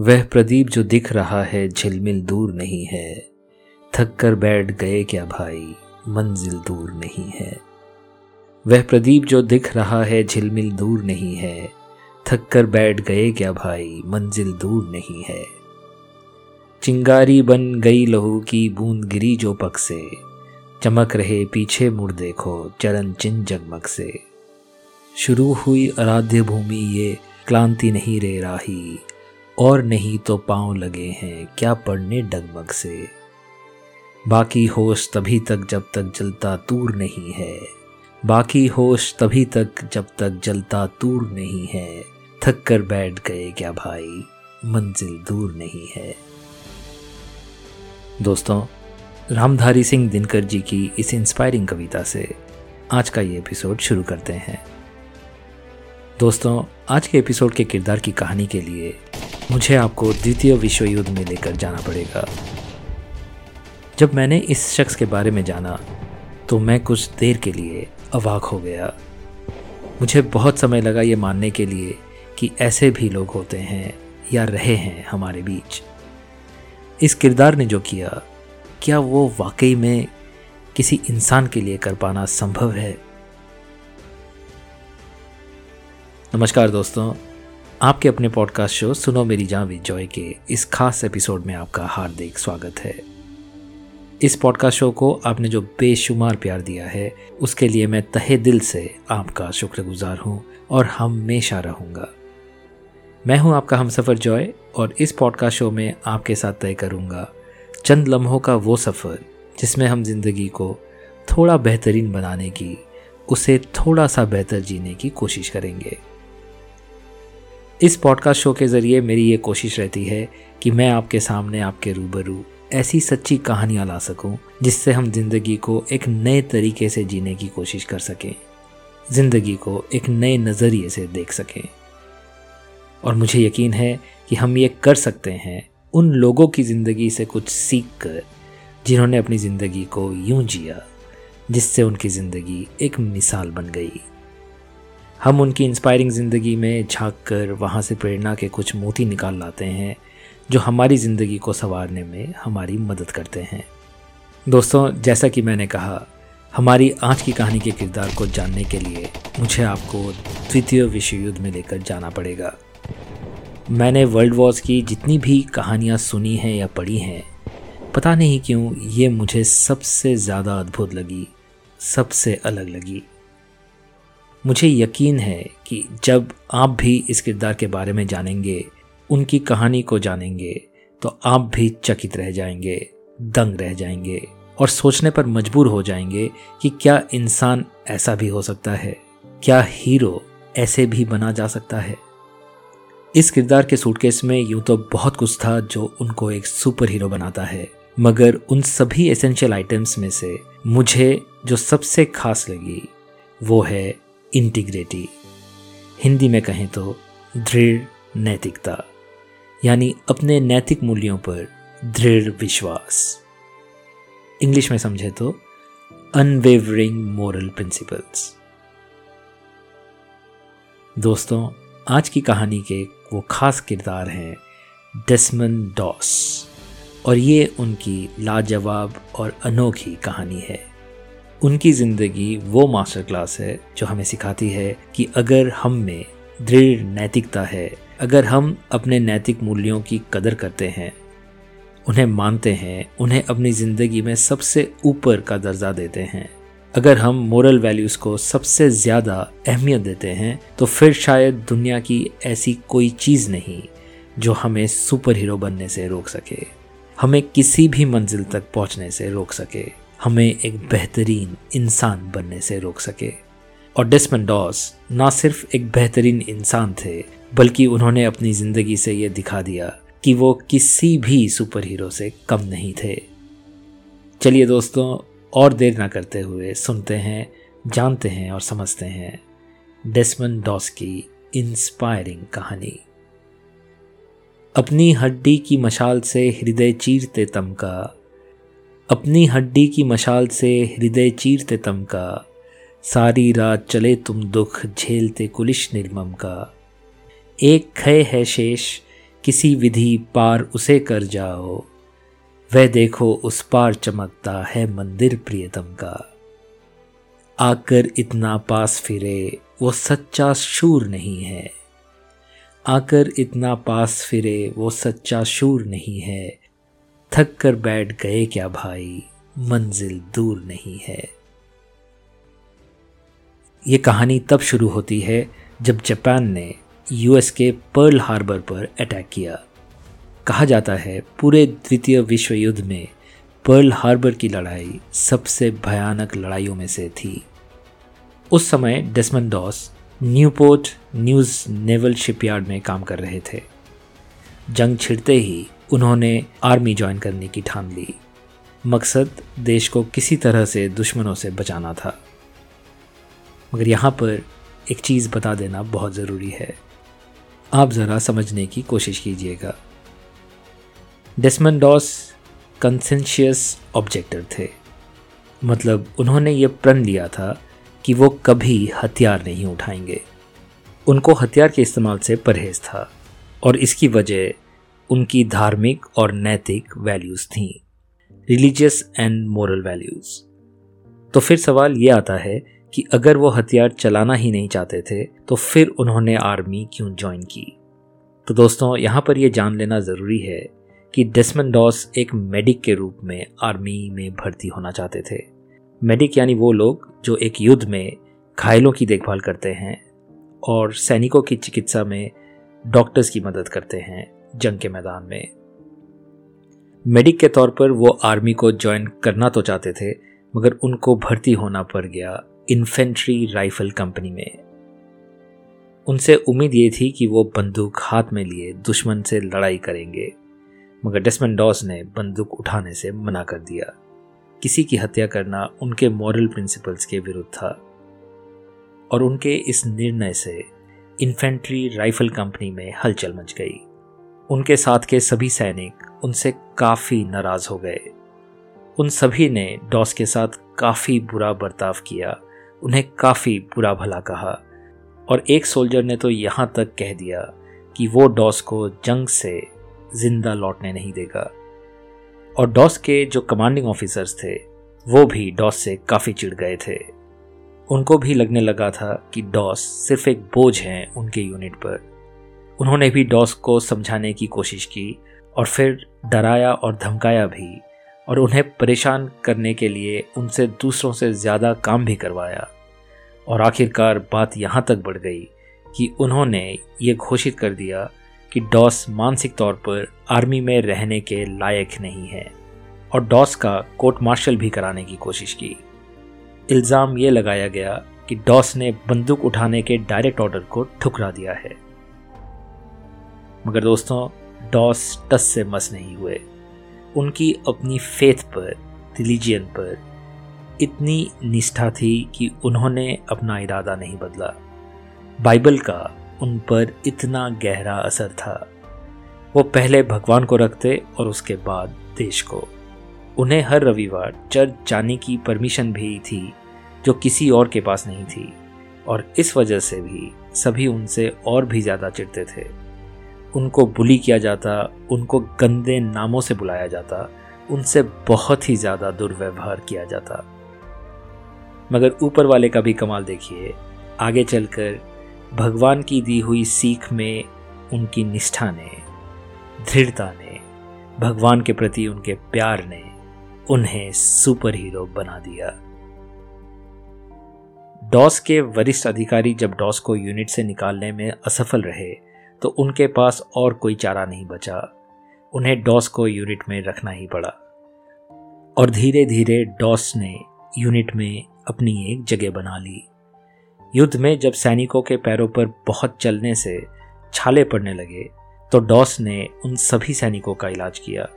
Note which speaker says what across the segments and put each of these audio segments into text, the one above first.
Speaker 1: वह प्रदीप जो दिख रहा है झिलमिल दूर नहीं है। थक कर बैठ गए क्या भाई? मंजिल दूर नहीं है। वह प्रदीप जो दिख रहा है झिलमिल दूर नहीं है। थक कर बैठ गए क्या भाई? मंजिल दूर नहीं है। चिंगारी बन गई लहू की बूंद गिरी जो पक से चमक रहे पीछे मुड़ देखो चरण चिन्ह जगमग से शुरू हुई आराध्य भूमि ये, क्लांति नहीं रे राही। और नहीं तो पाँव लगे हैं, क्या पढ़ने डगमग से? बाकी होश तभी तक जब तक जलता तूर नहीं है। बाकी होश तभी तक जब तक जलता तूर नहीं है। थक कर बैठ गए क्या भाई? मंजिल दूर नहीं है। दोस्तों, रामधारी सिंह दिनकर जी की इस इंस्पायरिंग कविता से आज का ये एपिसोड शुरू करते हैं। दोस्तों, आज के एपिसोड के किरदार की कहानी के लिए मुझे आपको द्वितीय विश्व युद्ध में लेकर जाना पड़ेगा। जब मैंने इस शख्स के बारे में जाना तो मैं कुछ देर के लिए अवाक हो गया। मुझे बहुत समय लगा ये मानने के लिए कि ऐसे भी लोग होते हैं या रहे हैं हमारे बीच। इस किरदार ने जो किया, क्या वो वाकई में किसी इंसान के लिए कर पाना संभव है? नमस्कार दोस्तों आपके अपने पॉडकास्ट शो सुनो मेरी जान विद जॉय के इस खास एपिसोड में आपका हार्दिक स्वागत है। इस पॉडकास्ट शो को आपने जो बेशुमार प्यार दिया है, उसके लिए मैं तहे दिल से आपका शुक्रगुजार हूँ और हमेशा रहूँगा। मैं हूँ आपका हम सफ़र जॉय और इस पॉडकास्ट शो में आपके साथ तय करूँगा चंद लम्हों का वो सफ़र, जिसमें हम ज़िंदगी को थोड़ा बेहतरीन बनाने की, उसे थोड़ा सा बेहतर जीने की कोशिश करेंगे। इस पॉडकास्ट शो के ज़रिए मेरी ये कोशिश रहती है कि मैं आपके सामने आपके रूबरू ऐसी सच्ची कहानियाँ ला सकूँ, जिससे हम ज़िंदगी को एक नए तरीके से जीने की कोशिश कर सकें, ज़िंदगी को एक नए नज़रिए से देख सकें। और मुझे यकीन है कि हम ये कर सकते हैं उन लोगों की ज़िंदगी से कुछ सीख कर जिन्होंने अपनी ज़िंदगी को यूँ जिया, जिससे उनकी ज़िंदगी एक मिसाल बन गई। हम उनकी इंस्पायरिंग ज़िंदगी में झाँक कर वहाँ से प्रेरणा के कुछ मोती निकाल लाते हैं, जो हमारी ज़िंदगी को संवारने में हमारी मदद करते हैं। दोस्तों, जैसा कि मैंने कहा, हमारी आज की कहानी के किरदार को जानने के लिए मुझे आपको द्वितीय विश्व युद्ध में लेकर जाना पड़ेगा। मैंने वर्ल्ड वॉर्स की जितनी भी कहानियाँ सुनी हैं या पढ़ी हैं, पता नहीं क्यों ये मुझे सबसे ज़्यादा अद्भुत लगी, सबसे अलग लगी। मुझे यकीन है कि जब आप भी इस किरदार के बारे में जानेंगे, उनकी कहानी को जानेंगे तो आप भी चकित रह जाएँगे, दंग रह जाएँगे और सोचने पर मजबूर हो जाएँगे कि क्या इंसान ऐसा भी हो सकता है, क्या हीरो ऐसे भी बना जा सकता है। इस किरदार के सूटकेस में यूँ तो बहुत कुछ था जो उनको एक सुपर हीरो बनाता है, मगर उन सभी एसेंशियल आइटम्स में से मुझे जो सबसे खास लगी वो है इंटीग्रिटी हिंदी में कहें तो दृढ़ नैतिकता, यानी अपने नैतिक मूल्यों पर दृढ़ विश्वास। इंग्लिश में समझे तो अनवेवरिंग मोरल प्रिंसिपल्स दोस्तों, आज की कहानी के वो खास किरदार हैं डेस्मन डॉस और ये उनकी लाजवाब और अनोखी कहानी है। उनकी ज़िंदगी वो मास्टर क्लास है जो हमें सिखाती है कि अगर हम में दृढ़ नैतिकता है, अगर हम अपने नैतिक मूल्यों की कदर करते हैं, उन्हें मानते हैं, उन्हें अपनी ज़िंदगी में सबसे ऊपर का दर्जा देते हैं, अगर हम मोरल वैल्यूज़ को सबसे ज़्यादा अहमियत देते हैं तो फिर शायद दुनिया की ऐसी कोई चीज़ नहीं जो हमें सुपर हीरो बनने से रोक सके, हमें किसी भी मंजिल तक पहुँचने से रोक सके। हमें एक बेहतरीन इंसान बनने से रोक सके। और डेस्मन डॉस ना सिर्फ़ एक बेहतरीन इंसान थे, बल्कि उन्होंने अपनी ज़िंदगी से यह दिखा दिया कि वो किसी भी सुपर हीरो से कम नहीं थे। चलिए दोस्तों, और देर ना करते हुए सुनते हैं, जानते हैं और समझते हैं डेस्मन डॉस की इंस्पायरिंग कहानी। अपनी हड्डी की मशाल से हृदय चीरते तम का अपनी हड्डी की मशाल से हृदय चीरते तम का, सारी रात चले तुम दुख झेलते कुलिश निर्मम का। एक खय है शेष, किसी विधि पार उसे कर जाओ, वह देखो उस पार चमकता है मंदिर प्रियतम का। आकर इतना पास फिरे, वो सच्चा शूर नहीं है। आकर इतना पास फिरे, वो सच्चा शूर नहीं है। थक कर बैठ गए क्या भाई? मंजिल दूर नहीं है। ये कहानी तब शुरू होती है जब जापान ने यूएस के पर्ल हार्बर पर अटैक किया। कहा जाता है पूरे द्वितीय विश्व युद्ध में पर्ल हार्बर की लड़ाई सबसे भयानक लड़ाइयों में से थी। उस समय Desmond Doss Newport News naval shipyard में काम कर रहे थे। जंग छिड़ते ही उन्होंने आर्मी ज्वाइन करने की ठान ली। मकसद देश को किसी तरह से दुश्मनों से बचाना था। मगर यहाँ पर एक चीज़ बता देना बहुत ज़रूरी है। आप ज़रा समझने की कोशिश कीजिएगा। डेस्मन डॉस कंसेंशियस ऑब्जेक्टर थे। मतलब उन्होंने ये प्रण लिया था कि वो कभी हथियार नहीं उठाएँगे। उनको हथियार के इस्तेमाल से परहेज था और इसकी वजह उनकी धार्मिक और नैतिक वैल्यूज़ थीं रिलीजियस एंड मोरल वैल्यूज़ तो फिर सवाल ये आता है कि अगर वो हथियार चलाना ही नहीं चाहते थे तो फिर उन्होंने आर्मी क्यों ज्वाइन की? तो दोस्तों, यहाँ पर यह जान लेना ज़रूरी है कि डेस्मन डॉस एक मेडिक के रूप में आर्मी में भर्ती होना चाहते थे। मेडिक यानी वो लोग जो एक युद्ध में घायलों की देखभाल करते हैं और सैनिकों की चिकित्सा में डॉक्टर्स की मदद करते हैं। जंग के मैदान में। मेडिक के तौर पर वो आर्मी को ज्वाइन करना तो चाहते थे, मगर उनको भर्ती होना पड़ गया इन्फेंट्री राइफल कंपनी में। उनसे उम्मीद ये थी कि वो बंदूक हाथ में लिए दुश्मन से लड़ाई करेंगे, मगर डेस्मन डॉस ने बंदूक उठाने से मना कर दिया। किसी की हत्या करना उनके मॉरल प्रिंसिपल्स के विरुद्ध था। और उनके इस निर्णय से इन्फेंट्री राइफल कंपनी में हलचल मच गई। उनके साथ के सभी सैनिक उनसे काफ़ी नाराज़ हो गए। उन सभी ने डॉस के साथ काफ़ी बुरा बर्ताव किया, उन्हें काफ़ी बुरा भला कहा और एक सोल्जर ने तो यहाँ तक कह दिया कि वो डॉस को जंग से ज़िंदा लौटने नहीं देगा। और डॉस के जो कमांडिंग ऑफिसर्स थे, वो भी डॉस से काफ़ी चिढ़ गए थे। उनको भी लगने लगा था कि डॉस सिर्फ़ एक बोझ है उनके यूनिट पर। उन्होंने भी डॉस को समझाने की कोशिश की और फिर डराया और धमकाया भी और उन्हें परेशान करने के लिए उनसे दूसरों से ज़्यादा काम भी करवाया। और आखिरकार बात यहाँ तक बढ़ गई कि उन्होंने ये घोषित कर दिया कि डॉस मानसिक तौर पर आर्मी में रहने के लायक नहीं है और डॉस का कोर्ट मार्शल भी कराने की कोशिश की। इल्ज़ाम ये लगाया गया कि डॉस ने बंदूक उठाने के डायरेक्ट ऑर्डर को ठुकरा दिया है। मगर दोस्तों, डॉस टस से मस नहीं हुए। उनकी अपनी फेथ पर रिलीजियन पर इतनी निष्ठा थी कि उन्होंने अपना इरादा नहीं बदला। बाइबल का उन पर इतना गहरा असर था। वो पहले भगवान को रखते और उसके बाद देश को। उन्हें हर रविवार चर्च जाने की परमिशन भी थी, जो किसी और के पास नहीं थी। और इस वजह से भी सभी उनसे और भी ज़्यादा चिढ़ते थे। उनको बुली किया जाता, उनको गंदे नामों से बुलाया जाता, उनसे बहुत ही ज़्यादा दुर्व्यवहार किया जाता। मगर ऊपर वाले का भी कमाल देखिए, आगे चलकर भगवान की दी हुई सीख में उनकी निष्ठा ने, दृढ़ता ने, भगवान के प्रति उनके प्यार ने उन्हें सुपर हीरो बना दिया। डॉस के वरिष्ठ अधिकारी जब डॉस को यूनिट से निकालने में असफल रहे तो उनके पास और कोई चारा नहीं बचा। उन्हें डॉस को यूनिट में रखना ही पड़ा। और धीरे धीरे डॉस ने यूनिट में अपनी एक जगह बना ली। युद्ध में जब सैनिकों के पैरों पर बहुत चलने से छाले पड़ने लगे तो डॉस ने उन सभी सैनिकों का इलाज किया।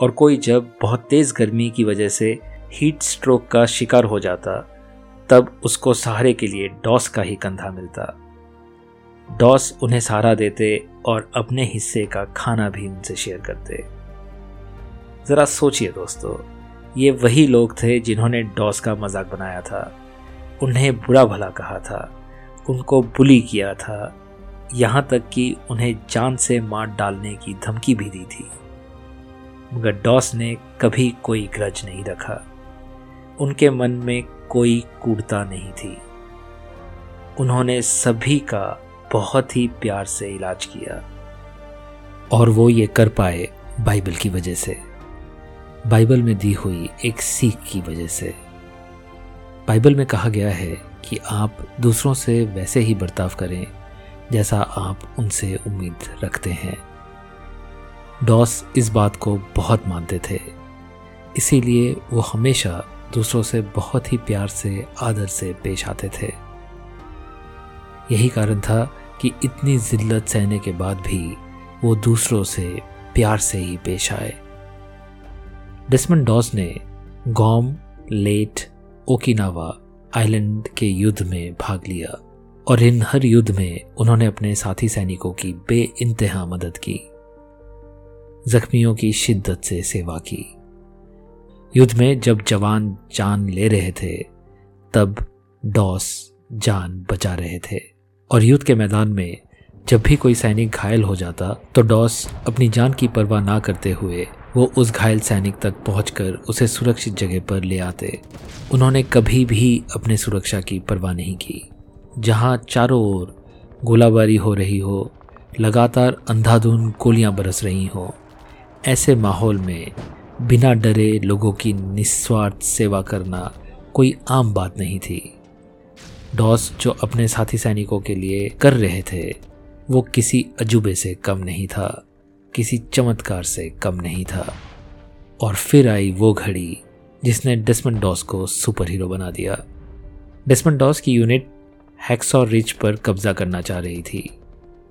Speaker 1: और कोई जब बहुत तेज़ गर्मी की वजह से हीट स्ट्रोक का शिकार हो जाता, तब उसको सहारे के लिए डॉस का ही कंधा मिलता। डॉस उन्हें सहारा देते और अपने हिस्से का खाना भी उनसे शेयर करते। ज़रा सोचिए दोस्तों, ये वही लोग थे जिन्होंने डॉस का मज़ाक बनाया था। उन्हें बुरा भला कहा था, उनको बुली किया था, यहाँ तक कि उन्हें जान से मार डालने की धमकी भी दी थी। मगर डॉस ने कभी कोई ग्रज नहीं रखा। उनके मन में कोई कूड़ता नहीं थी। उन्होंने सभी का बहुत ही प्यार से इलाज किया। और वो ये कर पाए बाइबल की वजह से। बाइबल में दी हुई एक सीख की वजह से। बाइबल में कहा गया है कि आप दूसरों से वैसे ही बर्ताव करें, जैसा आप उनसे उम्मीद रखते हैं। डॉस इस बात को बहुत मानते थे। इसीलिए वो हमेशा दूसरों से बहुत ही प्यार से, आदर से पेश आते थे। यही कारण था कि इतनी जिल्लत सहने के बाद भी वो दूसरों से, प्यार से ही पेश आए। डिस्मन डॉस ने गॉम, लेट, ओकिनावा आइलैंड के युद्ध में भाग लिया और इन हर युद्ध में उन्होंने अपने साथी सैनिकों की बे इंतहा मदद की। जख्मियों की शिद्दत से सेवा की। युद्ध में जब जवान जान ले रहे थे, तब डॉस जान बचा रहे थे। और युद्ध के मैदान में जब भी कोई सैनिक घायल हो जाता तो डॉस अपनी जान की परवाह ना करते हुए वो उस घायल सैनिक तक पहुंचकर उसे सुरक्षित जगह पर ले आते। उन्होंने कभी भी अपने सुरक्षा की परवाह नहीं की। जहाँ चारों ओर गोलाबारी हो रही हो, लगातार अंधाधुन गोलियाँ बरस रही हो, ऐसे माहौल में बिना डरे लोगों की निस्वार्थ सेवा करना कोई आम बात नहीं थी। डॉस जो अपने साथी सैनिकों के लिए कर रहे थे, वो किसी अजूबे से कम नहीं था, किसी चमत्कार से कम नहीं था। और फिर आई वो घड़ी, जिसने डेस्मन डॉस को सुपर हीरो बना दिया। डेस्मन डॉस की यूनिट हैक्सॉर रिच पर कब्जा करना चाह रही थी,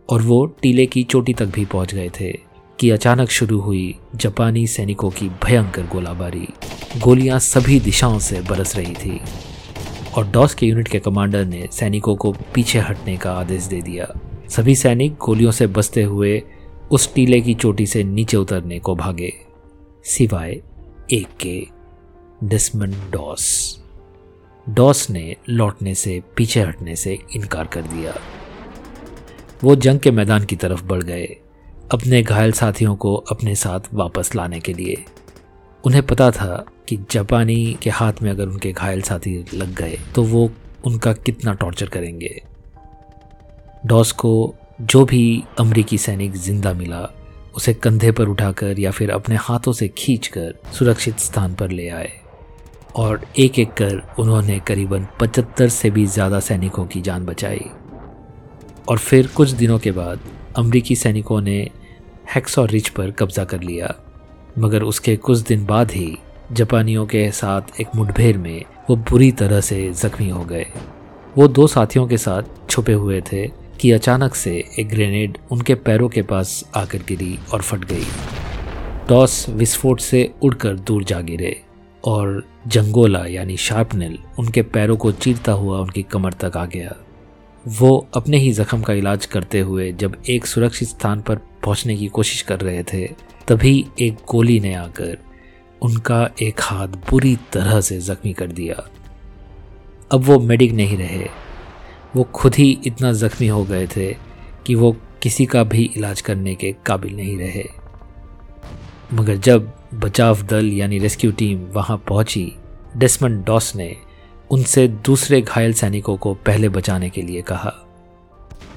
Speaker 1: और वो टीले की चोटी तक भी पहुँच गए थे कि अचानक शुरू हुई जापानी सैनिकों की भयंकर गोलाबारी। गोलियाँ सभी दिशाओं से बरस रही थी। और डॉस के यूनिट के कमांडर ने सैनिकों को पीछे हटने का आदेश दे दिया। सभी सैनिक गोलियों से बचते हुए उस टीले की चोटी से नीचे उतरने को भागे, सिवाय एक के डॉस। डॉस ने लौटने से, पीछे हटने से इनकार कर दिया। वो जंग के मैदान की तरफ़ बढ़ गए, अपने घायल साथियों को अपने साथ वापस लाने के लिए। उन्हें पता था कि जापानी के हाथ में अगर उनके घायल साथी लग गए तो वो उनका कितना टॉर्चर करेंगे। डॉस को जो भी अमरीकी सैनिक ज़िंदा मिला, उसे कंधे पर उठाकर या फिर अपने हाथों से खींचकर सुरक्षित स्थान पर ले आए। और एक एक कर उन्होंने करीबन 75 से भी ज़्यादा सैनिकों की जान बचाई। और फिर कुछ दिनों के बाद अमरीकी सैनिकों ने हैक्सॉर रिच पर कब्जा कर लिया। मगर उसके कुछ दिन बाद ही जापानियों के साथ एक मुठभेड़ में वो बुरी तरह से जख्मी हो गए। वो दो साथियों के साथ छुपे हुए थे कि अचानक से एक ग्रेनेड उनके पैरों के पास आकर गिरी और फट गई। टॉस विस्फोट से उड़कर दूर जा गिरे और जंगोला यानी शार्पनेल उनके पैरों को चीरता हुआ उनकी कमर तक आ गया। वो अपने ही जख्म का इलाज करते हुए जब एक सुरक्षित स्थान पर पहुँचने की कोशिश कर रहे थे, तभी एक गोली ने आकर उनका एक हाथ बुरी तरह से जख्मी कर दिया। अब वो मेडिक नहीं रहे। वो खुद ही इतना जख्मी हो गए थे कि वो किसी का भी इलाज करने के काबिल नहीं रहे। मगर जब बचाव दल यानी रेस्क्यू टीम वहाँ पहुँची डेस्मन डॉस ने उनसे दूसरे घायल सैनिकों को पहले बचाने के लिए कहा।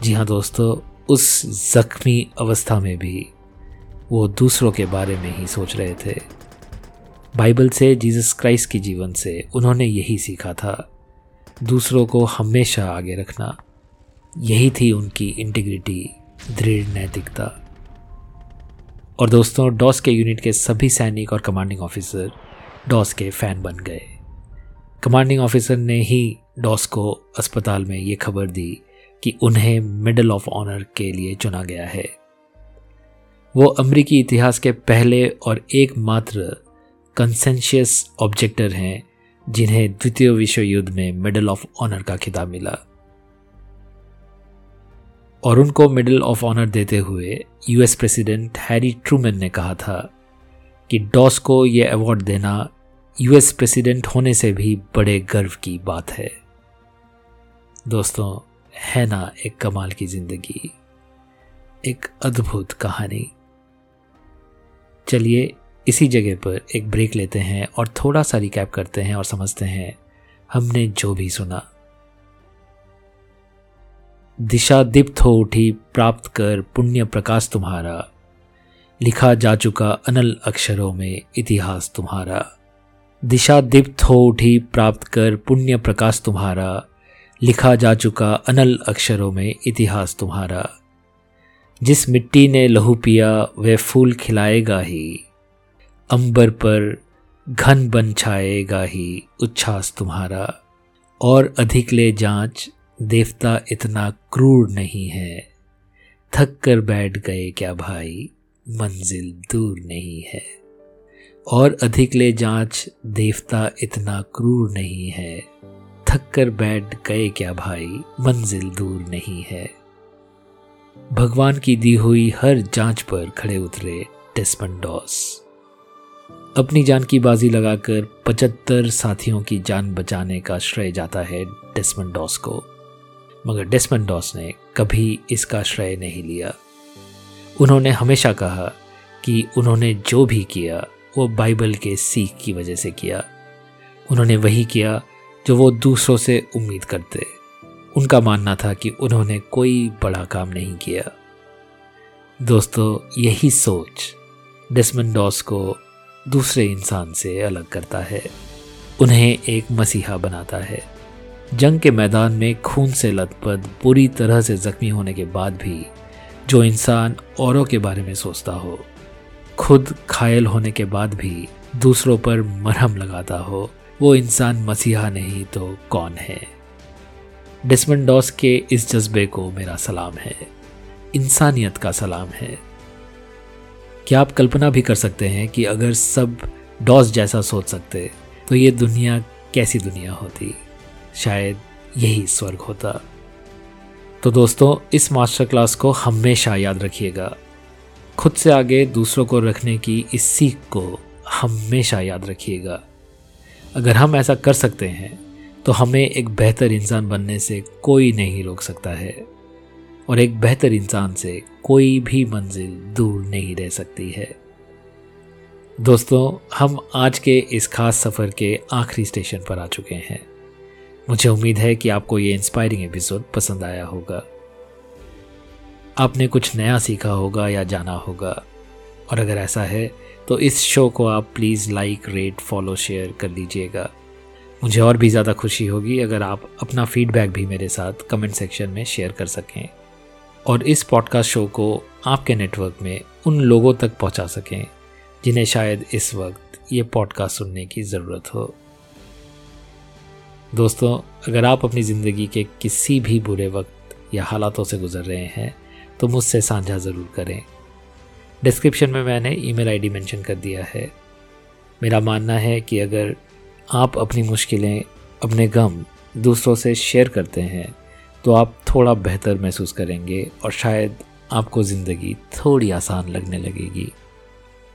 Speaker 1: जी हाँ दोस्तों, उस जख्मी अवस्था में भी वो दूसरों के बारे में ही सोच रहे थे। बाइबल से, जीसस क्राइस्ट के जीवन से उन्होंने यही सीखा था, दूसरों को हमेशा आगे रखना। यही थी उनकी इंटीग्रिटी दृढ़ नैतिकता। और दोस्तों, डॉस के यूनिट के सभी सैनिक और कमांडिंग ऑफिसर डॉस के फ़ैन बन गए। कमांडिंग ऑफिसर ने ही डॉस को अस्पताल में ये खबर दी कि उन्हें मेडल ऑफ़ ऑनर के लिए चुना गया है। वो अमरीकी इतिहास के पहले और एकमात्र कंसेंशियस ऑब्जेक्टर हैं, जिन्हें द्वितीय विश्व युद्ध में मेडल ऑफ़ ऑनर का खिताब मिला। और उनको मेडल ऑफ़ ऑनर देते हुए यूएस प्रेसिडेंट हैरी ट्रूमैन ने कहा था कि डॉस को यह अवार्ड देना यूएस प्रेसिडेंट होने से भी बड़े गर्व की बात है। दोस्तों है ना एक कमाल की ज़िंदगी, एक अद्भुत कहानी। चलिए, इसी जगह पर एक ब्रेक लेते हैं और थोड़ा सा रिकैप करते हैं और समझते हैं, हमने जो भी सुना। दिशा दीप्त हो उठी, प्राप्त कर पुण्य प्रकाश तुम्हारा। लिखा जा चुका अनल अक्षरों में इतिहास तुम्हारा। दिशा दीप्त हो उठी प्राप्त कर पुण्य प्रकाश तुम्हारा। लिखा जा चुका अनल अक्षरों में इतिहास तुम्हारा। जिस मिट्टी ने लहू पिया, वह फूल खिलाएगा ही। अंबर पर घन बन छाएगा ही उच्छ्वास तुम्हारा। और अधिक ले जाँच, देवता इतना क्रूर नहीं है। थक कर बैठ गए क्या भाई, मंजिल दूर नहीं है। और अधिक ले जाँच, देवता इतना क्रूर नहीं है। थक कर बैठ गए क्या भाई? मंजिल दूर नहीं है। भगवान की दी हुई हर जाँच पर खड़े उतरे डेस्मंडॉस। अपनी जान की बाजी लगाकर पचहत्तर साथियों की जान बचाने का श्रेय जाता है डेस्मंडॉस को। मगर डेस्मंडॉस ने कभी इसका श्रेय नहीं लिया। उन्होंने हमेशा कहा कि उन्होंने जो भी किया वो बाइबल के सीख की वजह से किया। उन्होंने वही किया जो वो दूसरों से उम्मीद करते। उनका मानना था कि उन्होंने कोई बड़ा काम नहीं किया। दोस्तों, यही सोच डेस्मंडॉस को दूसरे इंसान से अलग करता है। उन्हें एक मसीहा बनाता है। जंग के मैदान में खून से लथपथ, बुरी तरह से जख्मी होने के बाद भी जो इंसान औरों के बारे में सोचता हो खुद घायल होने के बाद भी दूसरों पर मरहम लगाता हो, वो इंसान मसीहा नहीं तो कौन है? डिसमंडॉस के इस जज्बे को मेरा सलाम है। इंसानियत का सलाम है। क्या आप कल्पना भी कर सकते हैं कि अगर सब डॉस जैसा सोच सकते तो ये दुनिया कैसी दुनिया होती? शायद यही स्वर्ग होता। तो दोस्तों, इस मास्टर क्लास को हमेशा याद रखिएगा। खुद से आगे दूसरों को रखने की इस सीख को हमेशा याद रखिएगा। अगर हम ऐसा कर सकते हैं तो हमें एक बेहतर इंसान बनने से कोई नहीं रोक सकता है, और एक बेहतर इंसान से कोई भी मंजिल दूर नहीं रह सकती है। दोस्तों, हम आज के इस खास सफ़र के आखिरी स्टेशन पर आ चुके हैं। मुझे उम्मीद है कि आपको ये इंस्पायरिंग एपिसोड पसंद आया होगा। आपने कुछ नया सीखा होगा या जाना होगा। और अगर ऐसा है तो इस शो को आप please like rate follow share कर लीजिएगा मुझे और भी ज़्यादा खुशी होगी अगर आप अपना फीडबैक भी मेरे साथ कमेंट सेक्शन में शेयर कर सकें। और इस पॉडकास्ट शो को आपके नेटवर्क में उन लोगों तक पहुँचा सकें, जिन्हें शायद इस वक्त ये पॉडकास्ट सुनने की ज़रूरत हो। दोस्तों, अगर आप अपनी ज़िंदगी के किसी भी बुरे वक्त या हालातों से गुजर रहे हैं तो मुझसे साझा ज़रूर करें। डिस्क्रिप्शन में मैंने ईमेल आईडी मेंशन कर दिया है। मेरा मानना है कि अगर आप अपनी मुश्किलें अपने गम दूसरों से शेयर करते हैं तो आप थोड़ा बेहतर महसूस करेंगे और शायद आपको ज़िंदगी थोड़ी आसान लगने लगेगी।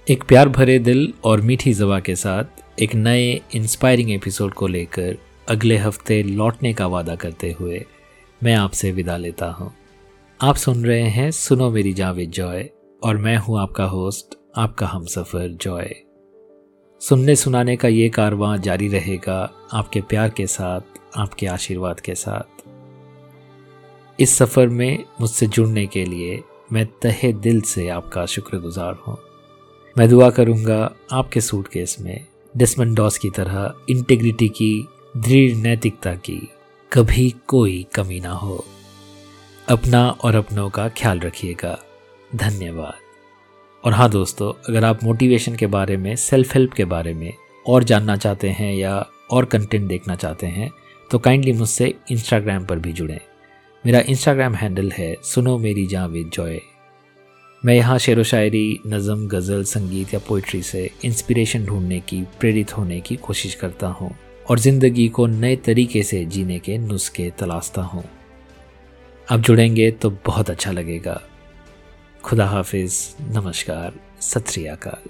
Speaker 1: एक प्यार भरे दिल और मीठी जबा के साथ एक नए इंस्पायरिंग एपिसोड को लेकर अगले हफ़्ते लौटने का वादा करते हुए मैं आपसे विदा लेता हूँ। आप सुन रहे हैं सुनो मेरी जावेद जॉय और मैं हूँ आपका होस्ट, आपका हम सफ़र जॉय। सुनने सुनाने का ये कारवां जारी रहेगा आपके प्यार के साथ, आपके आशीर्वाद के साथ। इस सफ़र में मुझसे जुड़ने के लिए मैं तहे दिल से आपका शुक्रगुजार हूँ। मैं दुआ करूँगा आपके सूटकेस में डिसमन डॉस की तरह इंटेग्रिटी की, दृढ़ नैतिकता की कभी कोई कमी ना हो। अपना और अपनों का ख्याल रखिएगा। धन्यवाद। और हाँ दोस्तों, अगर आप मोटिवेशन के बारे में सेल्फ हेल्प के बारे में और जानना चाहते हैं या और कंटेंट देखना चाहते हैं तो काइंडली मुझसे इंस्टाग्राम पर भी जुड़ें। मेरा इंस्टाग्राम हैंडल है सुनो मेरी जहाँ विद जॉय मैं यहाँ शेर व शायरी, नज़म, गज़ल, संगीत या पोइट्री से इंस्पिरेशन ढूँढने की, प्रेरित होने की कोशिश करता हूँ और ज़िंदगी को नए तरीके से जीने के नुस्खे तलाशता हूँ। आप जुड़ेंगे तो बहुत अच्छा लगेगा। खुदा हाफिज़ नमस्कार सत श्री अकाल।